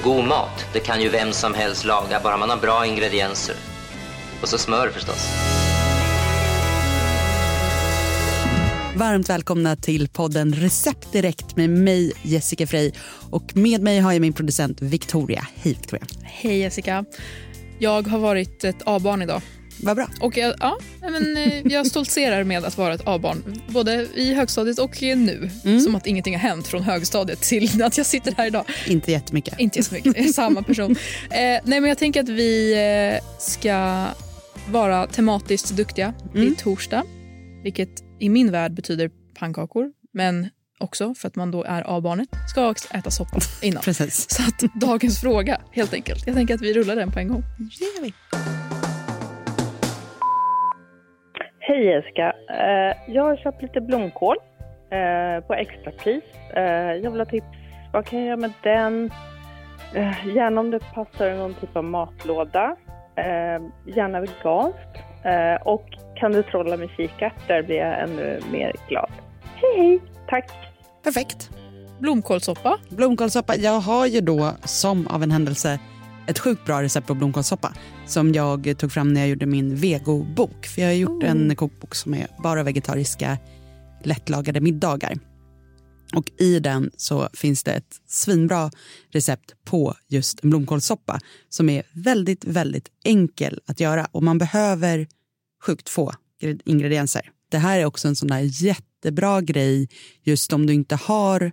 Och god mat, det kan ju vem som helst laga, bara man har bra ingredienser. Och så smör förstås. Varmt välkomna till podden Recept Direkt med mig Jessica Frey. Och med mig har jag min producent Victoria. Hej Victoria. Hej Jessica. Jag har varit ett A-barn idag. Vad bra. Och jag, ja, men, eh, jag stoltserar med att vara ett A-barn, både i högstadiet och nu. Mm. Som att ingenting har hänt från högstadiet till att jag sitter här idag. Inte jättemycket. Inte så mycket, det är samma person. Eh, nej, men jag tänker att vi eh, ska vara tematiskt duktiga. Det Mm. är torsdag, vilket i min värld betyder pannkakor. Men också för att man då är A-barnet ska äta soppa innan. Precis. Så att dagens fråga, helt enkelt. Jag tänker att vi rullar den på en gång. Hej Jessica. Eh, jag har köpt lite blomkål eh, på extrapris. Eh, jag vill ha tips. Vad kan jag göra med den? Gärna om det passar någon typ av matlåda. Gärna veganskt. Och kan du trolla med kikärtor blir jag ännu mer glad. Hej hej! Tack! Perfekt. Blomkålssoppa. Blomkålssoppa. Jag har ju då som av en händelse ett sjukt bra recept på blomkålssoppa som jag tog fram när jag gjorde min vegobok. För jag har gjort en kokbok som är bara vegetariska lättlagade middagar. Och i den så finns det ett svinbra recept på just en blomkålssoppa som är väldigt, väldigt enkel att göra och man behöver sjukt få gre- ingredienser. Det här är också en sån där jättebra grej just om du inte har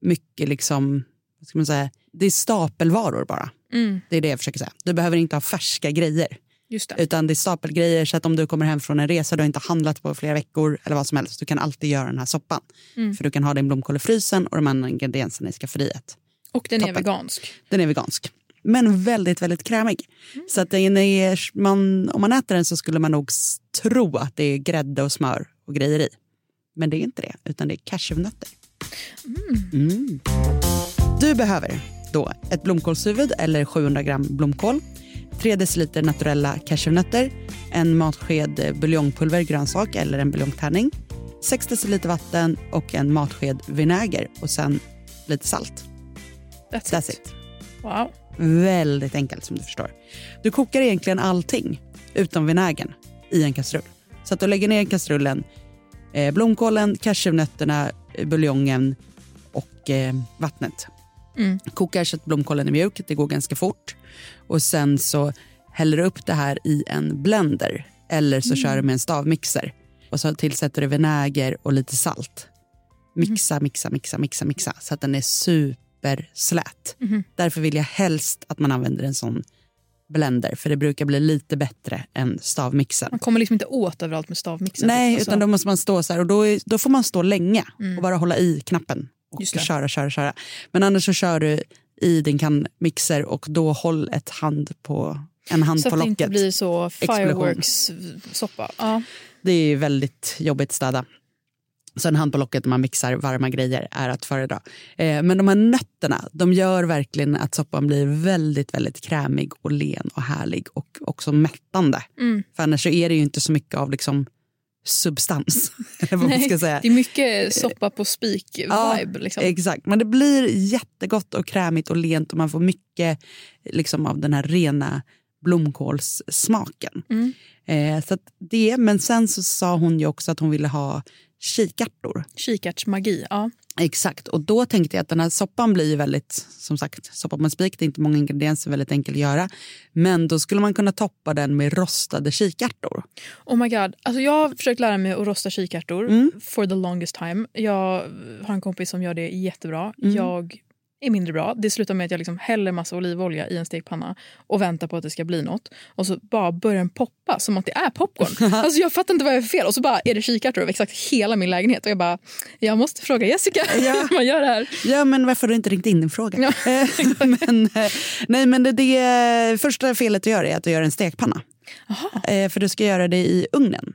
mycket liksom, vad ska man säga, det är stapelvaror bara. Mm, Det är det jag försöker säga. Du behöver inte ha färska grejer. just det. Utan det är stapelgrejer så att om du kommer hem från en resa du har inte handlat på flera veckor eller vad som helst, du kan alltid göra den här soppan. Mm. För du kan ha din blomkål i frysen och de andra ingredienserna i skafferiet. Och den är toppen. vegansk. Den är vegansk. Men väldigt, väldigt krämig. Så att den är, man, om man äter den så skulle man nog tro att det är grädde och smör och grejer i. Men det är inte det, utan det är cashewnötter. Mm. Du behöver då ett blomkålshuvud eller 700 gram blomkål, 3 deciliter naturella cashewnötter, en matsked buljongpulver grönsak eller en buljongtärning, 6 deciliter vatten och en matsked vinäger och sen lite salt. That's, That's it. it. Wow. Väldigt enkelt som du förstår. Du kokar egentligen allting utom vinägern i en kastrull. Så att du lägger ner kastrullen eh, blomkålen, cashewnötterna, eh, buljongen och eh, vattnet. Mm. Kokar så att blomkålen är mjuk, det går ganska fort. Och sen så häller du upp det här i en blender eller så kör du med en stavmixer. Och så tillsätter du vinäger och lite salt. Mixa, mixa, mixa, mixa, mixa så att den är superslät. Därför vill jag helst att man använder en sån blender för det brukar bli lite bättre än stavmixen. Man kommer liksom inte åt överallt med stavmixen. Nej, Alltså, utan då måste man stå så här och då, är, då får man stå länge och bara hålla i knappen och köra, köra, köra. Men annars så kör du i din kan mixer och då håll ett hand på, en hand så på att det inte locket. blir så fireworks-soppa. Ja. Det är väldigt jobbigt att städa. Så en hand på locket när man mixar varma grejer är att föredra. Eh, men de här nötterna, de gör verkligen att soppan blir väldigt, väldigt krämig och len och härlig och också mättande. Mm. För annars så är det ju inte så mycket av liksom substans. Vad man ska säga. Det är mycket soppa på spik-vibe. Ja, liksom. Exakt, men det blir jättegott och krämigt och lent och man får mycket liksom, av den här rena blomkålssmaken. Mm. Eh, så det, men sen så sa hon ju också att hon ville ha kikärtor. Kikärtsmagi. Ja. Exakt, och då tänkte jag att den här soppan blir ju väldigt, som sagt, soppa på en spik, det är inte många ingredienser, väldigt enkel att göra. Men då skulle man kunna toppa den med rostade kikärtor. Oh my god. Alltså jag har försökt lära mig att rosta kikärtor Mm. for the longest time. Jag har en kompis som gör det jättebra. Mm. Jag är mindre bra. Det slutar med att jag liksom häller massa olivolja i en stekpanna och väntar på att det ska bli något. Och så bara börjar den poppa som att det är popcorn. alltså jag fattar inte vad jag är för fel. Och så bara är det kikärtor över exakt hela min lägenhet. Och jag bara, jag måste fråga Jessica Ja. hur man gör det här. Ja, men varför har du inte ringt in din fråga? Ja, Eh, men, eh, nej, men det, det första felet du gör är att du gör en stekpanna. Eh, för du ska göra det i ugnen.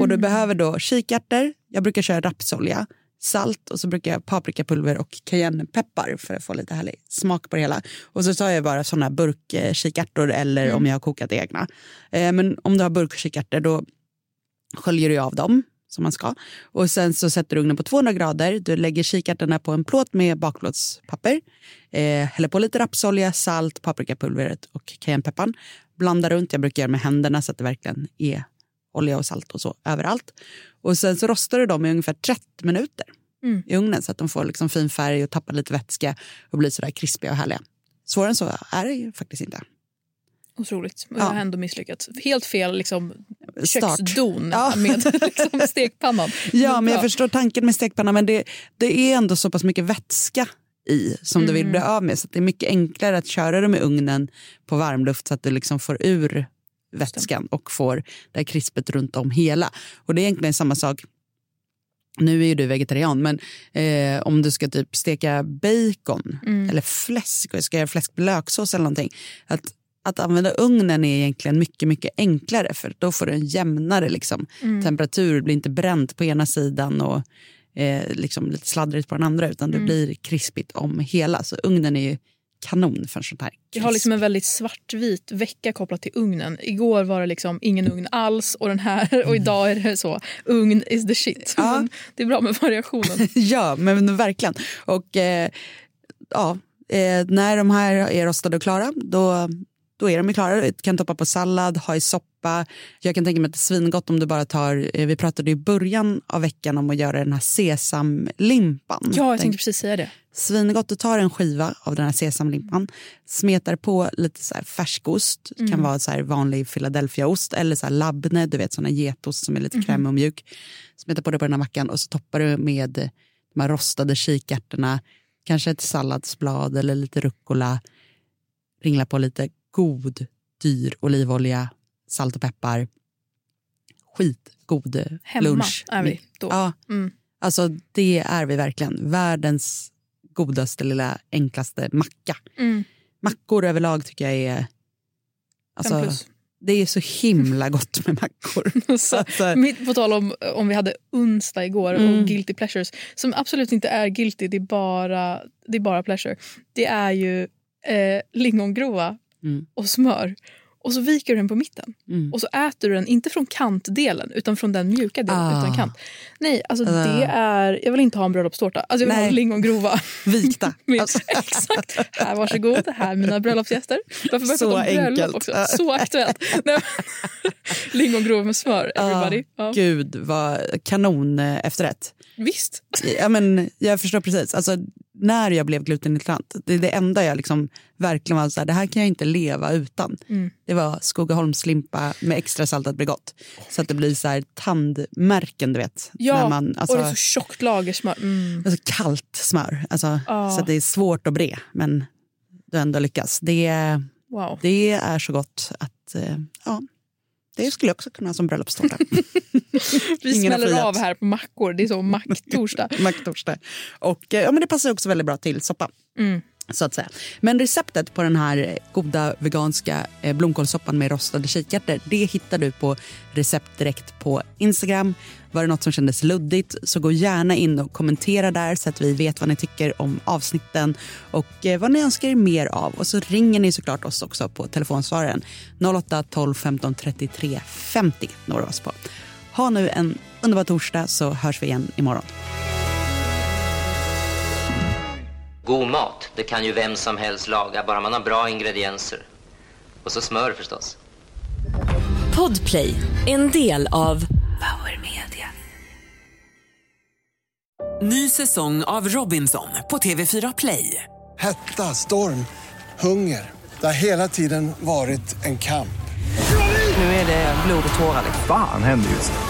Och du behöver då kikärtor, jag brukar köra rapsolja, salt och så brukar jag paprikapulver och cayennepeppar för att få lite härlig smak på det hela. Och så tar jag bara såna burkkikärtor eller om jag har kokat egna. Eh, men om du har burkkikärtor då sköljer du av dem som man ska. Och sen så sätter du ugnen på 200 grader. Du lägger kikärtorna på en plåt med bakplåtspapper. Eh, häller på lite rapsolja, salt, paprikapulveret och cayennepepparn. Blandar runt. Jag brukar göra med händerna så att det verkligen är olja och salt och så överallt. Och sen så rostar du dem i ungefär 30 minuter Mm. i ugnen så att de får liksom fin färg och tappar lite vätska och blir sådär krispiga och härliga. Svårare än så är det ju faktiskt inte. Otroligt. Jag har ändå misslyckats. Helt fel liksom, Start. köksdon Ja. med liksom, stekpannan. Ja, men jag bra. förstår tanken med stekpanna, men det, det är ändå så pass mycket vätska i som du vill bli av med. Så det är mycket enklare att köra dem i ugnen på varmluft så att du liksom får ur vätskan och får det här krispet runt om hela. Och det är egentligen samma sak. Nu är ju du vegetarian, men eh, om du ska typ steka bacon eller fläsk och ska göra fläsk med löksås eller någonting. Att, att använda ugnen är egentligen mycket, mycket enklare för då får du en jämnare liksom, temperatur. Det blir inte bränt på ena sidan och eh, liksom lite sladdrigt på den andra utan det blir krispigt om hela. Så ugnen är ju kanon för sånt här. Jag har liksom en väldigt svartvit vecka kopplat till ugnen. Igår var det liksom ingen ugn alls och den här och idag är det så. Ugn is the shit. Ja. Det är bra med variationen. ja, men verkligen. Och eh, ja, eh, när de här är rostade och klara, då, då är de ju klara. Du kan toppa på sallad, ha i soppa. Jag kan tänka mig att det är svingott om du bara tar, eh, vi pratade i början av veckan om att göra den här sesamlimpan. Ja, jag tänkte precis säga det. Svingott, du tar en skiva av den här sesamlimpan, smetar på lite så färskost, det kan vara så vanlig Philadelphiaost eller så labne, du vet såna getost som är lite krämig och mjuk. Smetar på det på den här mackan och så toppar du med de här rostade kikärtorna, kanske ett salladsblad eller lite rucola. Ringla på lite god, dyr olivolja, salt och peppar. Skitgod Hemma lunch. är vi då. Ja, Mm. Alltså det är vi verkligen. Världens godaste lilla enklaste macka. Mm. Mackor överlag tycker jag är... Alltså, det är så himla gott med mackor. Så, Alltså, mitt på tal om om vi hade onsdag igår Mm. och guilty pleasures som absolut inte är guilty, det är bara, det är bara pleasure. Det är ju eh, lingongrova Mm. och smör. Och så viker du den på mitten. Mm. Och så äter du den, inte från kantdelen, utan från den mjuka delen Ah. utan kant. Nej, alltså Ah. det är... Jag vill inte ha en bröllopstårta. Alltså jag vill ha Nej. en lingongrova. vikta. Med, Alltså, exakt. Här, varsågod. Här mina bröllopsgäster. Varför börjar Så enkelt. Också? Så aktuellt. Lingongrova med smör, everybody. Ja. Gud, vad kanon eh, efterrätt. Visst. Ja, men, jag förstår precis. Alltså, när jag blev glutenintolerant, det är det enda jag liksom verkligen var så här, det här kan jag inte leva utan. Mm. Det var Skogaholmslimpa med extra saltat Bregott. Så att det blir så här tandmärken, du vet. Ja, när man, alltså, och det är så tjockt lager smör. Mm. alltså, kallt smör. Alltså, Ja. Så att det är svårt att bre, men du ändå lyckas. Det, Wow. det är så gott att eh, ja, det skulle jag också kunna ha som bröllopstårta. Vi ingen smäller av här på mackor. Det är så macktorsdag. Macktorsdag. Och eh, ja, men det passar också väldigt bra till soppa. Mm. Så att säga. Men receptet på den här goda veganska eh, blomkålssoppan med rostade kikärtor det hittar du på recept direkt på Instagram. Var det något som kändes luddigt så gå gärna in och kommentera där så att vi vet vad ni tycker om avsnitten och eh, vad ni önskar er mer av. Och så ringer ni såklart oss också på telefonsvararen 08 12 15 33 50 når oss på. Ha nu en underbar torsdag så hörs vi igen imorgon. God mat, det kan ju vem som helst laga, bara man har bra ingredienser. Och så smör förstås. Podplay, en del av Power Media. Ny säsong av Robinson på TV4 Play. Hetta, storm, hunger. Det har hela tiden varit en kamp. Nu är det blod och tårar. Fan händer just nu.